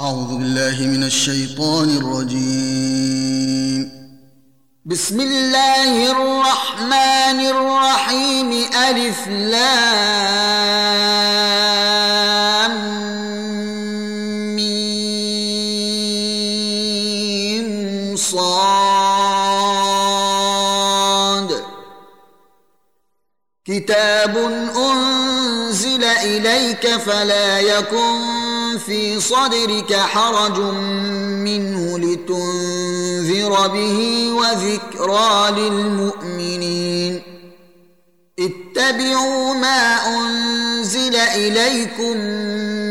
أعوذ بالله من الشيطان الرجيم. بسم الله الرحمن الرحيم. ألف لام ميم صاد. كتاب أنزل إليك فلا يكن في صدرك حرج منه لتنذر به وذكرى للمؤمنين. اتبعوا ما أنزل إليكم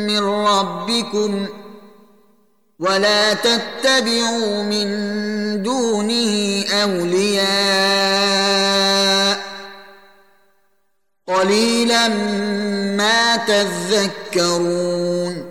من ربكم ولا تتبعوا من دونه أولياء. قليلا ما تذكرون.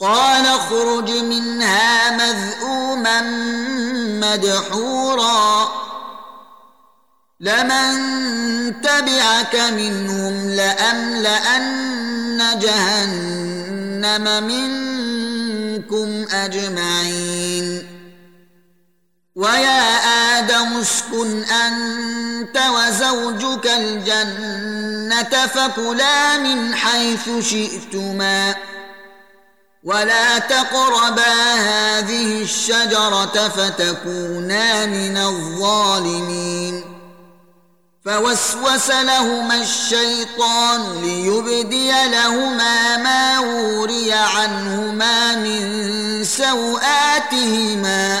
قال اخرج منها مذءوما مدحورا. لمن تبعك منهم لأملأن جهنم منكم أجمعين. ويا آدم اسكن أنت وزوجك الجنة فكلا من حيث شئتما ۖ. ولا تقربا هذه الشجرة فتكونا من الظالمين فوسوس لهما الشيطان ليبدي لهما ما وري عنهما من سوآتهما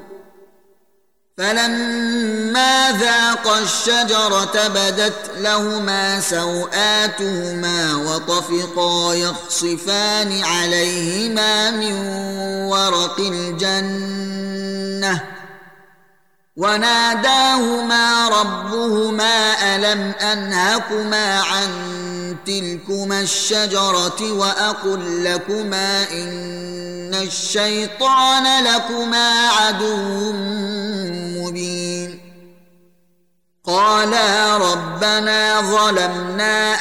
فلما ذاقا الشجرة بدت لهما سوآتهما وطفقا يخصفان عليهما من ورق الجنة وناداهما ربهما ألم أنهكما عن تلكما الشجرة وأقل لكما إن الشيطان لكما عدو مبين. قالا ربنا ظلمنا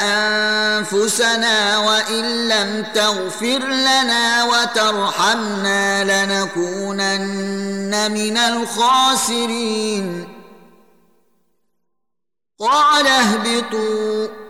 أنفسنا وإن لم تغفر لنا وترحمنا لنكونن من الخاسرين. قال اهبطوا.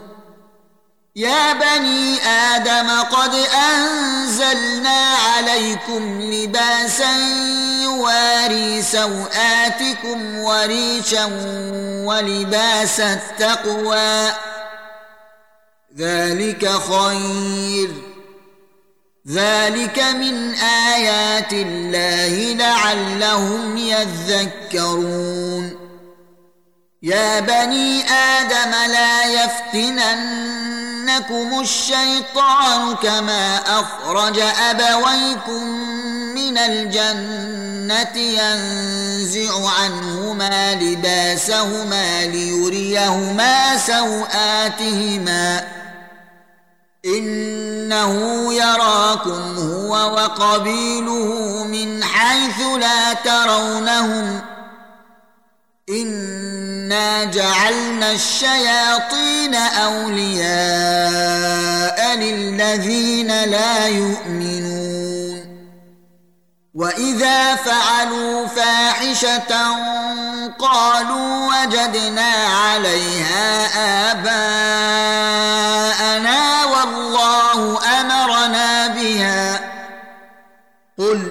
يا بني آدم قد أنزلنا عليكم لباسا يواري سوآتكم وريشا ولباس التقوى. ذلك خير. ذلك من آيات الله لعلهم يذكرون. يا بني آدم لا يفتننكم الشيطان كما اخرج ابويكم من الجنه ينزع عنهما لباسهما ليريهما سواتهما انه يراكم هو وقبيله من حيث لا ترونهم انا جعلنا الشياطين اولياء للذين لا يؤمنون واذا فعلوا فاحشه قالوا وجدنا عليها اباءنا والله امرنا بها قل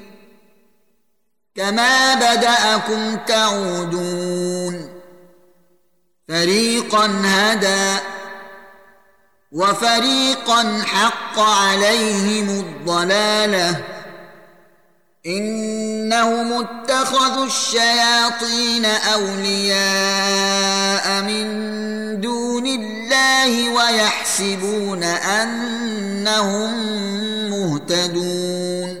كما بداكم تعودون فريقا هدى وفريقا حق عليهم الضلاله انهم اتخذوا الشياطين اولياء من دون الله ويحسبون انهم مهتدون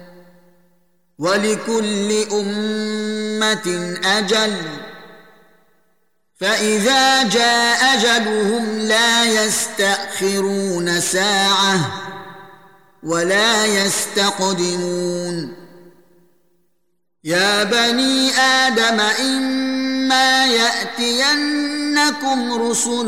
ولكل أمة أجل. فإذا جاء أجلهم لا يستأخرون ساعة ولا يستقدمون. يا بني آدم إما يأتينكم رسل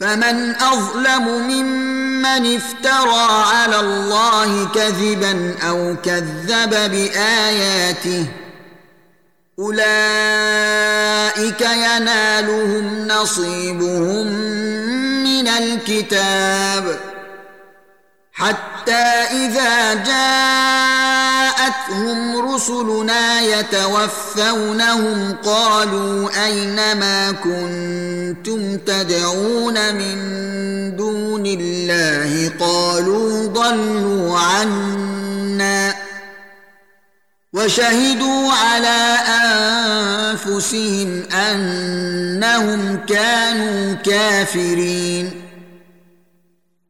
فمن أظلم ممن افترى على الله كذبا أو كذب بآياته أولئك ينالهم نصيبهم من الكتاب حتى إذا جاءتهم رسلنا يتوفونهم قالوا أين ما كنتم تدعون من دون الله قالوا ضلوا عنا وشهدوا على أنفسهم أنهم كانوا كافرين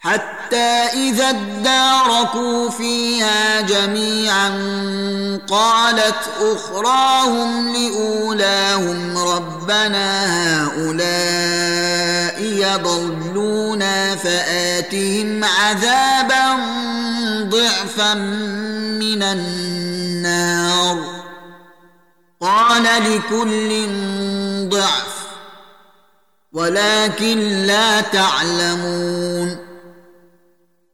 حتى إذا اداركوا فيها جميعا قالت أخراهم لأولاهم ربنا هؤلاء يضلونا فآتهم عذابا ضعفا من النار. قال لكل ضعف ولكن لا تعلمون.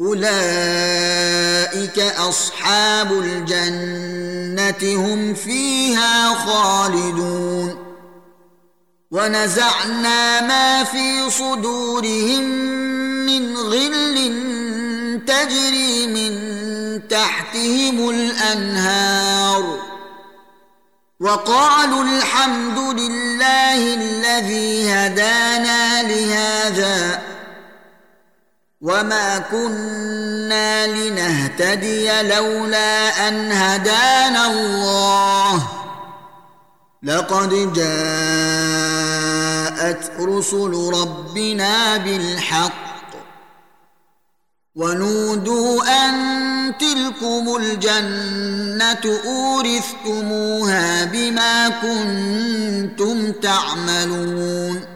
أولئك أصحاب الجنة هم فيها خالدون. ونزعنا ما في صدورهم من غل تجري من تحتهم الأنهار. وقالوا الحمد لله الذي هدانا لهذا وما كنا لنهتدي لولا ان هدانا الله لقد جاء جاءت رسل ربنا بالحق ونودوا ان تلكم الجنه اورثتموها بما كنتم تعملون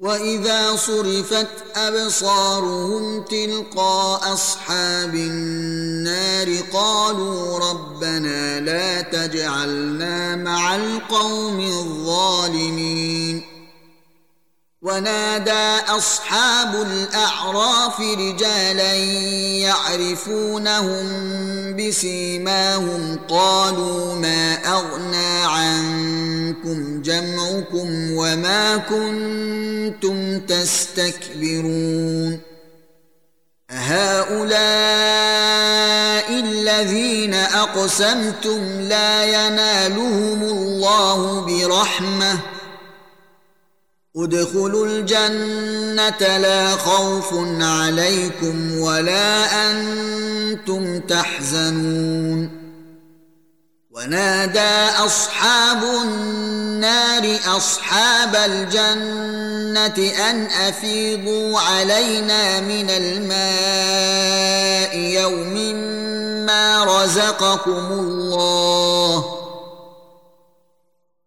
واذا صرفت ابصارهم تلقاء اصحاب النار قالوا ربنا لا تجعلنا مع القوم الظالمين ونادى أصحاب الأعراف رجالا يعرفونهم بسيماهم قالوا ما أغنى عنكم جمعكم وما كنتم تستكبرون هؤلاء الذين أقسمتم لا ينالهم الله برحمة ادخلوا الجنة لا خوف عليكم ولا أنتم تحزنون. ونادى أصحاب النار أصحاب الجنة أن أفيضوا علينا من الماء يوم ما رزقكم الله.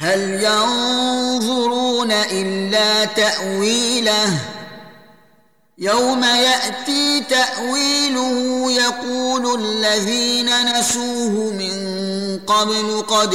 هل ينظرون إلا تأويله؟ يوم يأتي تأويله يقول الذين نسوه من قبل قد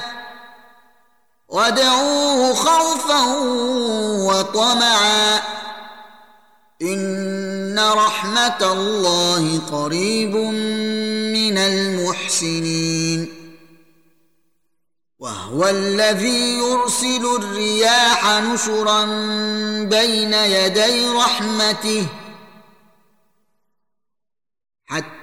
وادعوه خوفا وطمعا. إن رحمة الله قريب من المحسنين. وهو الذي يرسل الرياح نشرا بين يدي رحمته. حتى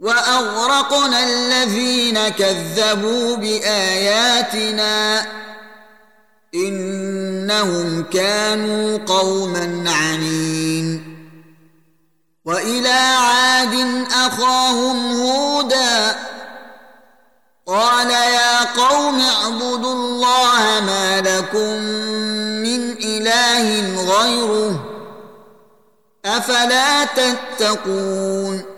وأغرقنا الذين كذبوا بآياتنا إنهم كانوا قوما عنين. وإلى عاد أخاهم هودا قال يا قوم اعبدوا الله ما لكم من إله غيره أفلا تتقون؟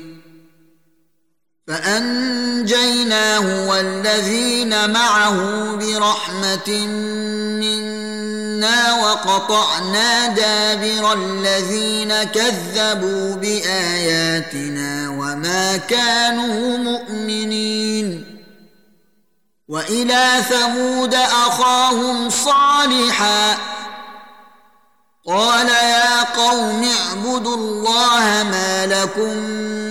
فأنجيناه والذين معه برحمة منا وقطعنا دابر الذين كذبوا بآياتنا وما كانوا مؤمنين. وإلى ثمود أخاهم صالحا. قال يا قوم اعبدوا الله ما لكم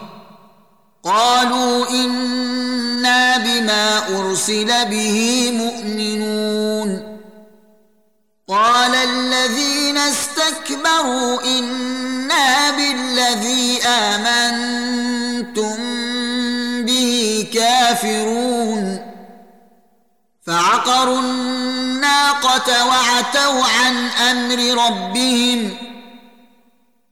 قالوا إنا بما أرسل به مؤمنون. قال الذين استكبروا إنا بالذي آمنتم به كافرون. فعقروا الناقة وعتوا عن أمر ربهم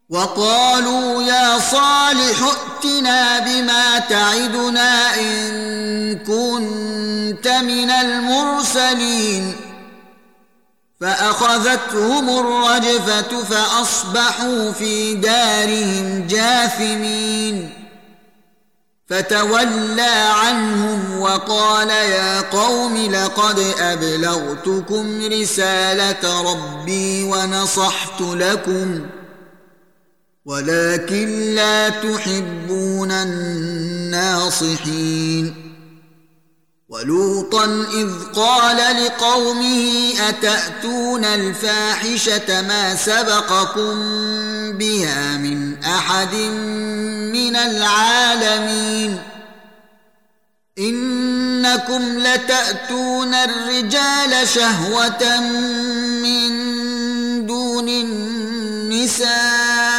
وقالوا يا صالح ائتنا بما تعدنا إن كنت من المرسلين. فأخذتهم الرجفة فأصبحوا في دارهم جاثمين. فتولى عنهم وقال يا قوم لقد أبلغتكم رسالة ربي ونصحت لكم. ولكن لا تحبون الناصحين. ولوطا إذ قال لقومه أتأتون الفاحشة ما سبقكم بها من أحد من العالمين؟ إنكم لتأتون الرجال شهوة من دون النساء.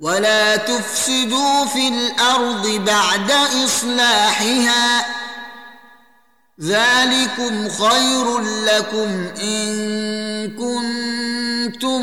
ولا تفسدوا في الأرض بعد اصلاحها ذلكم خير لكم ان كنتم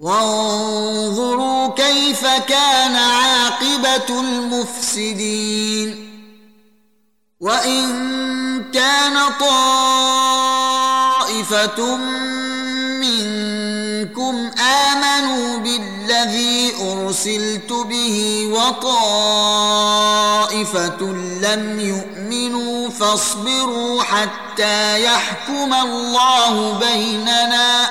وانظروا كيف كان عاقبة المفسدين. وإن كان طائفة منكم آمنوا بالذي أرسلت به وطائفة لم يؤمنوا فاصبروا حتى يحكم الله بيننا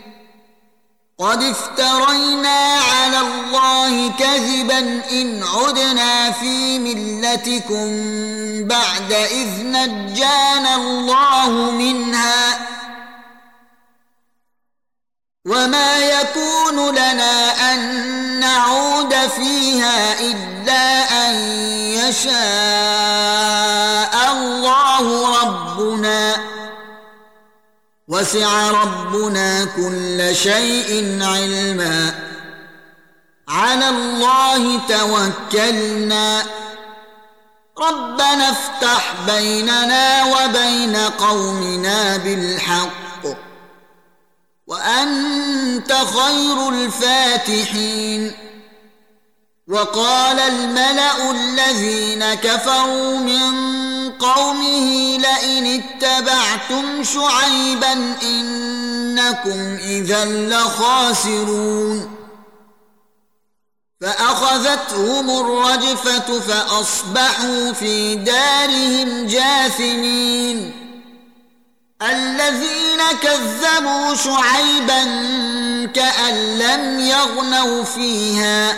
قد افترينا على الله كذبا إن عدنا في ملتكم بعد إذ نجانا الله منها وما يكون لنا أن نعود فيها إلا أن يشاء الله ربنا وسع ربنا كل شيء علما. على الله توكلنا. ربنا افتح بيننا وبين قومنا بالحق. وأنت خير الفاتحين. وقال الملأ الذين كفروا من قومه لئن اتبعتم شعيبا انكم اذا لخاسرون فاخذتهم الرجفه فاصبحوا في دارهم جاثمين الذين كذبوا شعيبا كان لم يغنوا فيها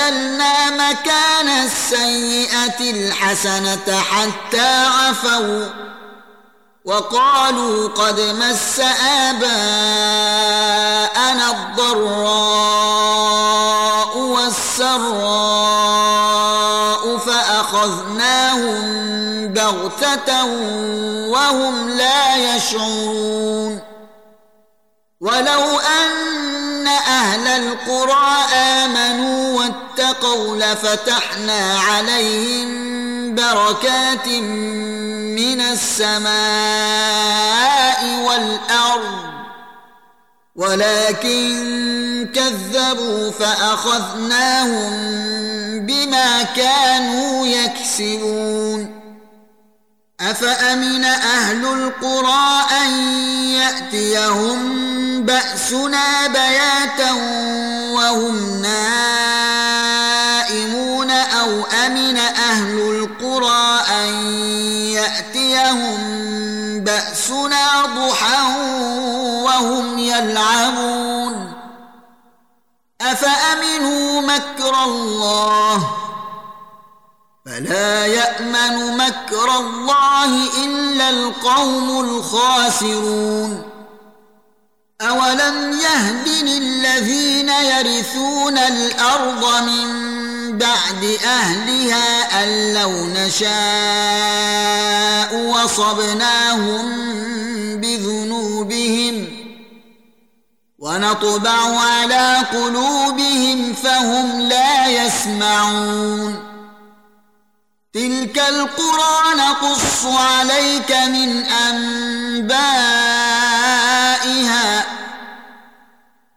بدلنا مكان السيئة الحسنة حتى عفوا وقالوا قد مس آباءنا الضراء والسراء فأخذناهم بغتة وهم لا يشعرون ولو أن أهل القرى آمنوا واتقوا لفتحنا عليهم بركات من السماء والأرض ولكن كذبوا فأخذناهم بما كانوا يكسبون. أفأمن أهل القرى أن يأتيهم بأسنا بياتا وهم نائمون؟ امن أهل القرى أن يأتيهم بأسنا ضحى وهم يلعبون. أفأمنوا مكر الله؟ فلا يأمن مكر الله إلا القوم الخاسرون. اولم يهد للذين يرثون الأرض من بعد اهلها ان لو نشاء وصبناهم بذنوبهم ونطبع على قلوبهم فهم لا يسمعون تلك القرى نقص عليك من انبائها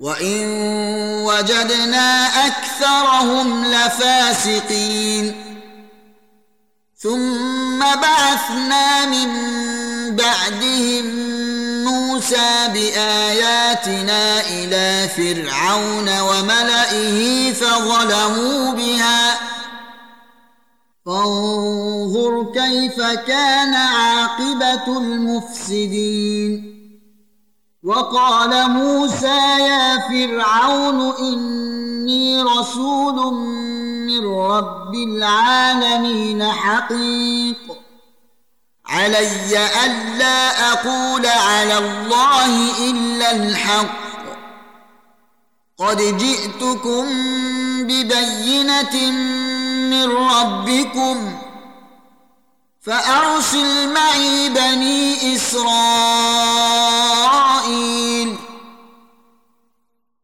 وان وجدنا اكثرهم لفاسقين ثم بعثنا من بعدهم موسى باياتنا إلى فرعون وملئه فظلموا بها فانظر كيف كان عاقبه المفسدين وقال موسى فرعون إني رسول من رب العالمين حقيق. علي ألا أقول على الله إلا الحق. قد جئتكم ببينة من ربكم فأرسل معي بني إسرائيل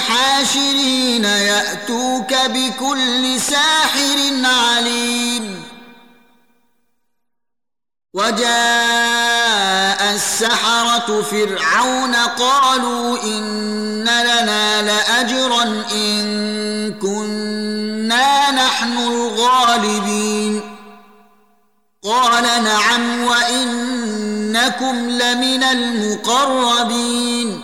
حاشرين يأتوك بكل ساحر عليم. وجاء السحرة فرعون قالوا إن لنا لأجرا إن كنا نحن الغالبين. قال نعم وإنكم لمن المقربين.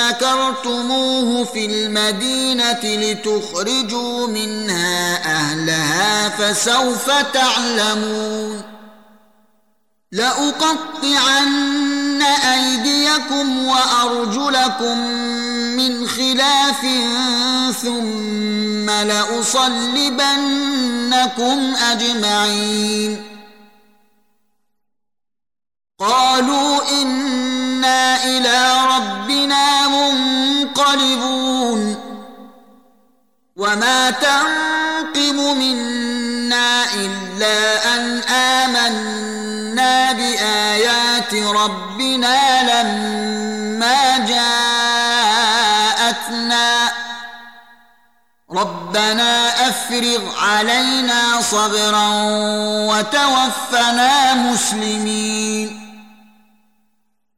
مكرتموه في المدينة لتخرجوا منها أهلها فسوف تعلمون. لأقطعن أيديكم وأرجلكم من خلاف ثم لأصلبنكم أجمعين. قالوا إنا إلى ربنا منقلبون. وما تنقم منا إلا أن آمنا بآيات ربنا لما جاءتنا. ربنا أفرغ علينا صبرا وتوفنا مسلمين.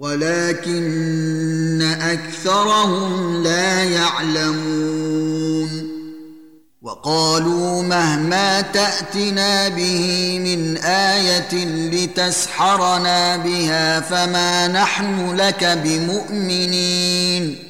ولكن أكثرهم لا يعلمون. وقالوا مهما تأتنا به من آية لتسحرنا بها فما نحن لك بمؤمنين.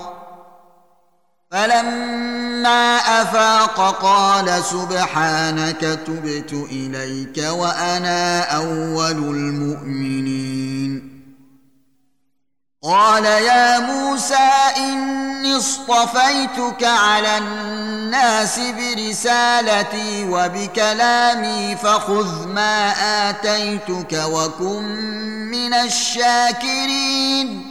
فلما أفاق قال سبحانك تبت إليك وأنا أول المؤمنين. قال يا موسى إني اصطفيتك على الناس برسالتي وبكلامي فخذ ما آتيتك وكن من الشاكرين.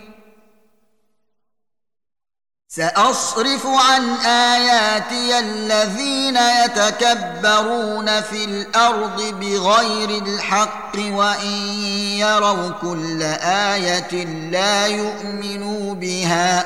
سأصرف عن آياتي الذين يتكبرون في الأرض بغير الحق وإن يروا كل آية لا يؤمنوا بها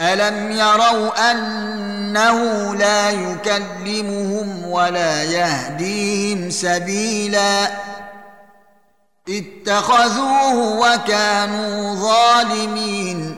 الم يروا انه لا يكلمهم ولا يهديهم سبيلا اتخذوه وكانوا ظالمين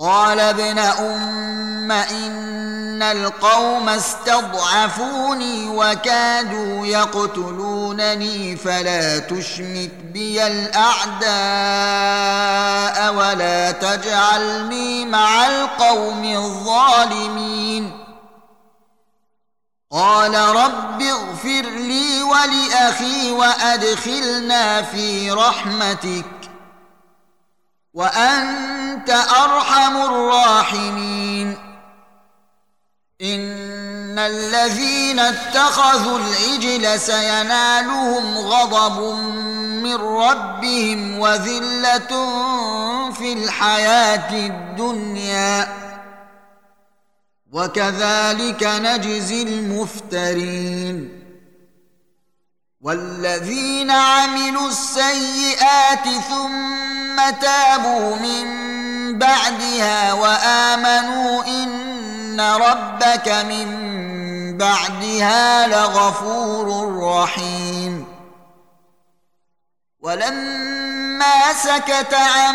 قال ابن أم إن القوم استضعفوني وكادوا يقتلونني فلا تشمت بي الأعداء ولا تجعلني مع القوم الظالمين. قال رب اغفر لي ولأخي وأدخلنا في رحمتك. وأنت أرحم الراحمين. إن الذين اتخذوا العجل سينالهم غضب من ربهم وذلة في الحياة الدنيا. وكذلك نجزي المفترين. والذين عملوا السيئات ثم تابوا من بعدها وامنوا ان ربك من بعدها لغفور رحيم ولما سكت عن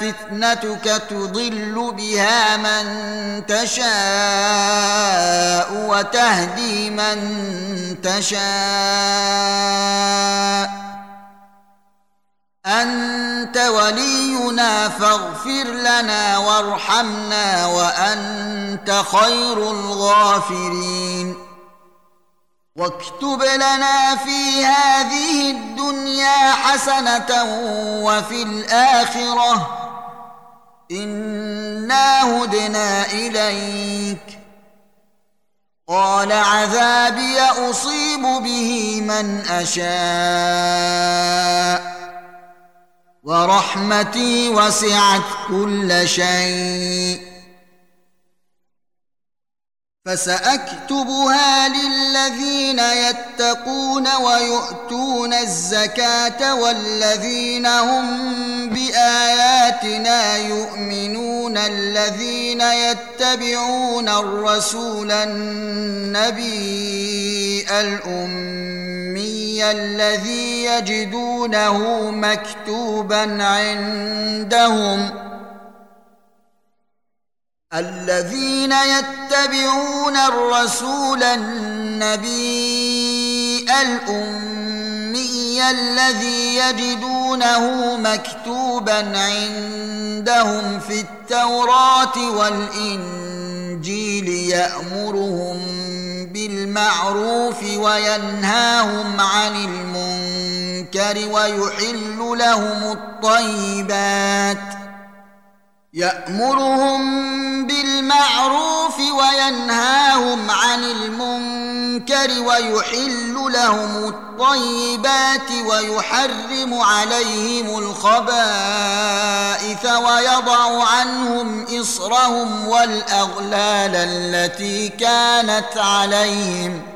فتنتك تضل بها من تشاء وتهدي من تشاء انت ولينا فاغفر لنا وارحمنا وانت خير الغافرين واكتب لنا في هذه الدنيا حسنه وفي الاخره انا هدنا اليك قال عذابي اصيب به من اشاء ورحمتي وسعت كل شيء فسأكتبها للذين يتقون ويؤتون الزكاة والذين هم بآياتنا يؤمنون الذين يتبعون الرسول النبي الأمي الذي يجدونه مكتوبا عندهم الذين يتبعون الرسول النبي الأمي الذي يجدونه مكتوبا عندهم في التوراة والإنجيل يأمرهم بالمعروف وينهاهم عن المنكر ويحل لهم الطيبات يأمرهم بالمعروف وينهاهم عن المنكر ويحل لهم الطيبات ويحرم عليهم الخبائث ويضع عنهم إصرهم والأغلال التي كانت عليهم ۖ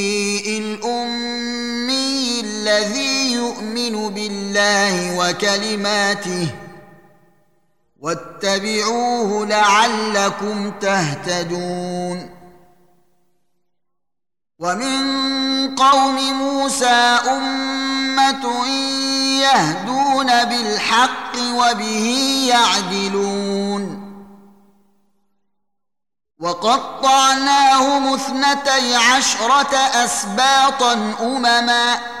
يؤمن بالله وكلماته واتبعوه لعلكم تهتدون ومن قوم موسى امه يهدون بالحق وبه يعدلون وقطعناهم اثنتي عشره اسباطا امما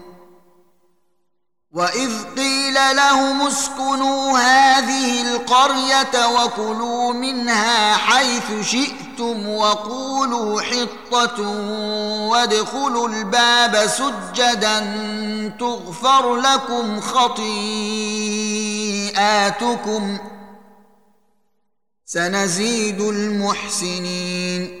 واذ قيل لهم اسكنوا هذه القريه وكلوا منها حيث شئتم وقولوا حطه وادخلوا الباب سجدا تغفر لكم خطيئاتكم سنزيد المحسنين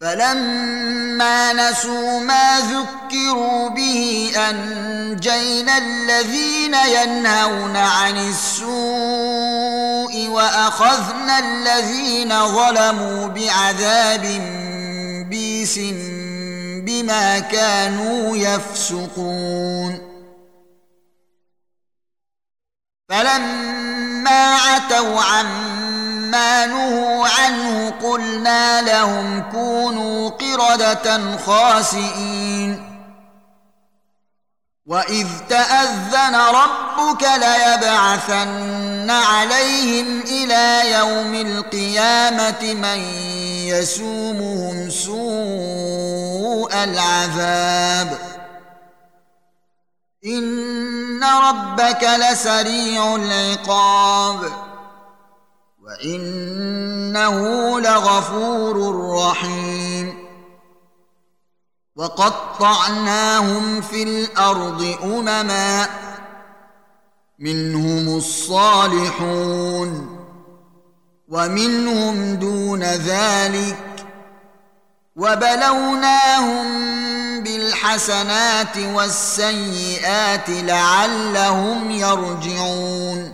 فلما نسوا ما ذكروا به أنجينا الذين ينهون عن السوء وأخذنا الذين ظلموا بعذاب بيس بما كانوا يفسقون. فلما عتوا عما نهوا عنه قلنا لهم كونوا قردة خاسئين. وإذ تأذن ربك ليبعثن عليهم إلى يوم القيامة من يسومهم سوء العذاب. إن ربك لسريع العقاب. وانه لغفور رحيم. وقطعناهم في الأرض أمما منهم الصالحون ومنهم دون ذلك وبلوناهم بالحسنات والسيئات لعلهم يرجعون.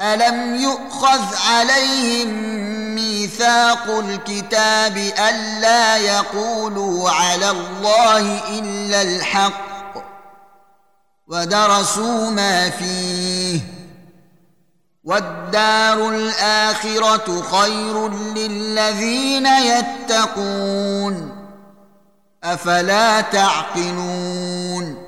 الم يؤخذ عليهم ميثاق الكتاب الا يقولوا على الله الا الحق ودرسوا ما فيه والدار الاخره خير للذين يتقون افلا تعقلون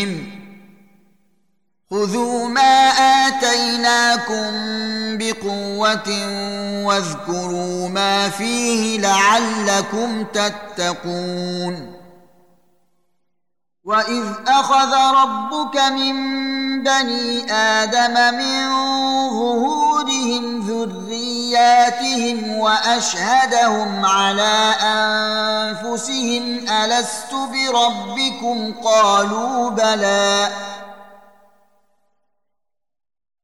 خذوا ما اتيناكم بقوه واذكروا ما فيه لعلكم تتقون واذ اخذ ربك من بني آدم من ظهورهم ذرياتهم واشهدهم على انفسهم الست بربكم قالوا بلى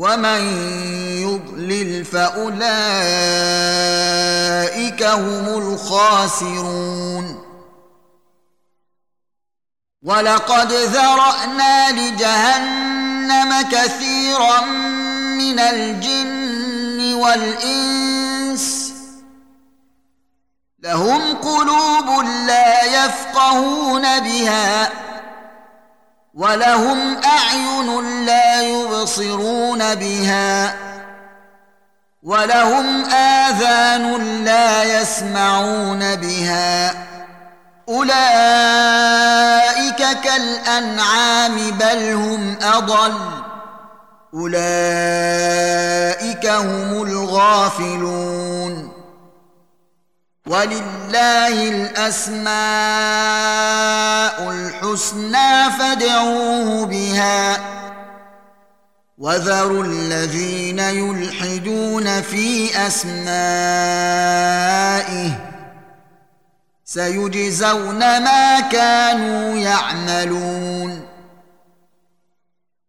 ومن يضلل فاولئك هم الخاسرون ولقد ذرانا لجهنم كثيرا من الجن والانس لهم قلوب لا يفقهون بها ولهم اعين لا يبصرون بها ولهم اذان لا يسمعون بها اولئك كالانعام بل هم اضل اولئك هم الغافلون ولله الاسماء الحسنى فادعوه بها وذروا الذين يلحدون في اسمائه سيجزون ما كانوا يعملون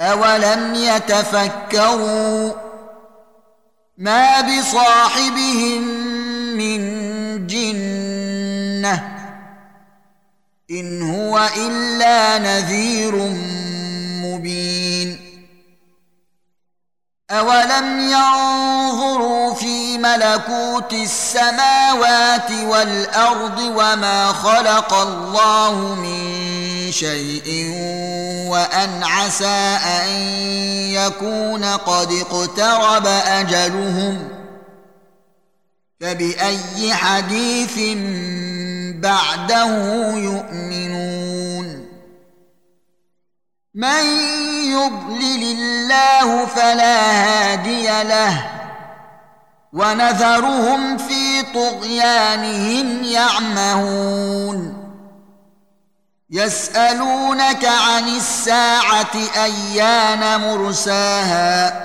اولم يتفكروا ما بصاحبهم من جنه ان هو الا نذير مبين اولم ينظروا في ملكوت السماوات والأرض وما خلق الله من شيء وأن عسى أن يكون قد اقترب أجلهم فبأي حديث بعده يؤمنون من يضلل الله فلا هادي له ونذرهم في طغيانهم يعمهون. يسألونك عن الساعة أيان مرساها.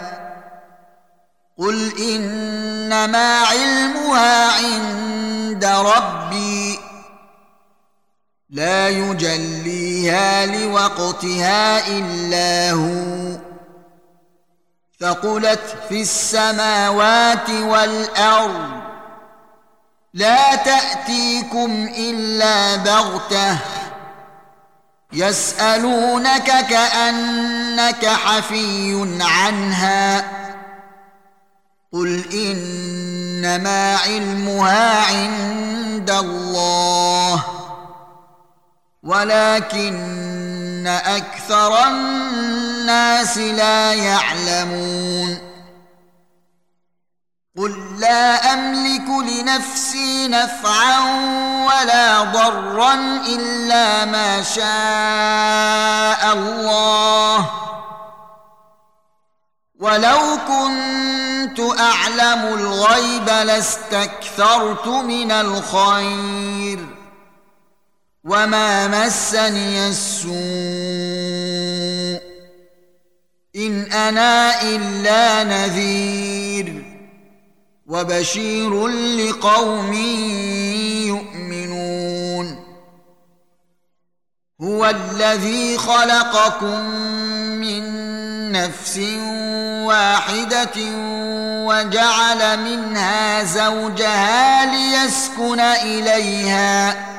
قل إنما علمها عند ربي. لا يجليها لوقتها إلا هو. ثقلت في السماوات والأرض. لا تأتيكم إلا بغتة. يسألونك كأنك حفي عنها. قل إنما علمها عند الله. ولكن أكثر الناس لا يعلمون. قل لا أملك لنفسي نفعا ولا ضرا إلا ما شاء الله. ولو كنت أعلم الغيب لاستكثرت من الخير. وما مسني السوء ان أنا الا نذير وبشير لقوم يؤمنون هو الذي خلقكم من نفس واحدة وجعل منها زوجها ليسكن اليها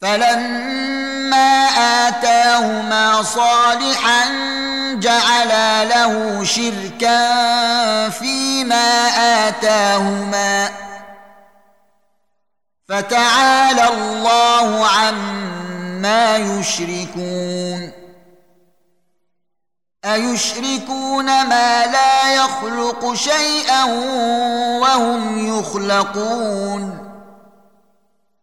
فلما آتاهما صالحا جعلا له شركا فيما آتاهما فتعالى الله عما يشركون أيشركون ما لا يخلق شيئا وهم يخلقون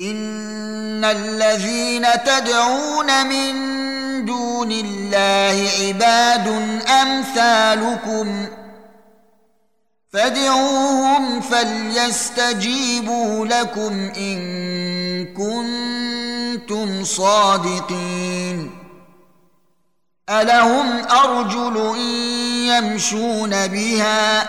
ان الذين تدعون من دون الله عباد امثالكم فادعوهم فليستجيبوا لكم ان كنتم صادقين الهم ارجل يمشون بها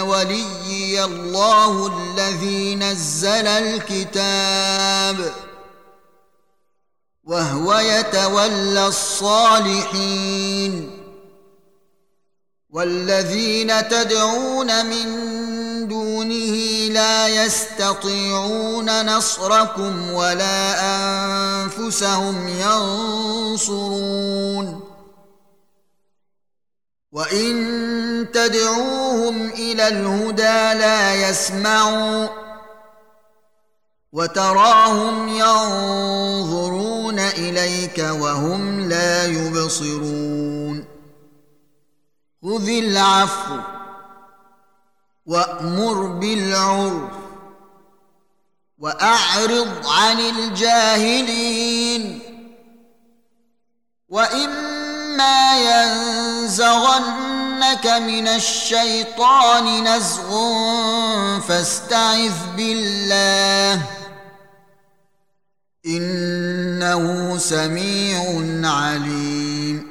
وليي الله الذي نزل الكتاب وهو يتولى الصالحين والذين تدعون من دونه لا يستطيعون نصركم ولا أنفسهم ينصرون وان تدعوهم إلى الهدى لا يسمعوا وتراهم ينظرون اليك وهم لا يبصرون خذ العفو وامر بالعرف واعرض عن الجاهلين واما ينزغنك من الشيطان نزغ فاستعذ بالله. إنه سميع عليم.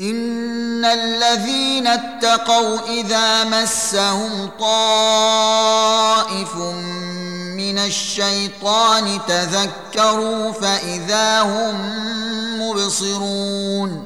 إن الذين اتقوا إذا مسهم طائف من الشيطان تذكروا فإذا هم مبصرون.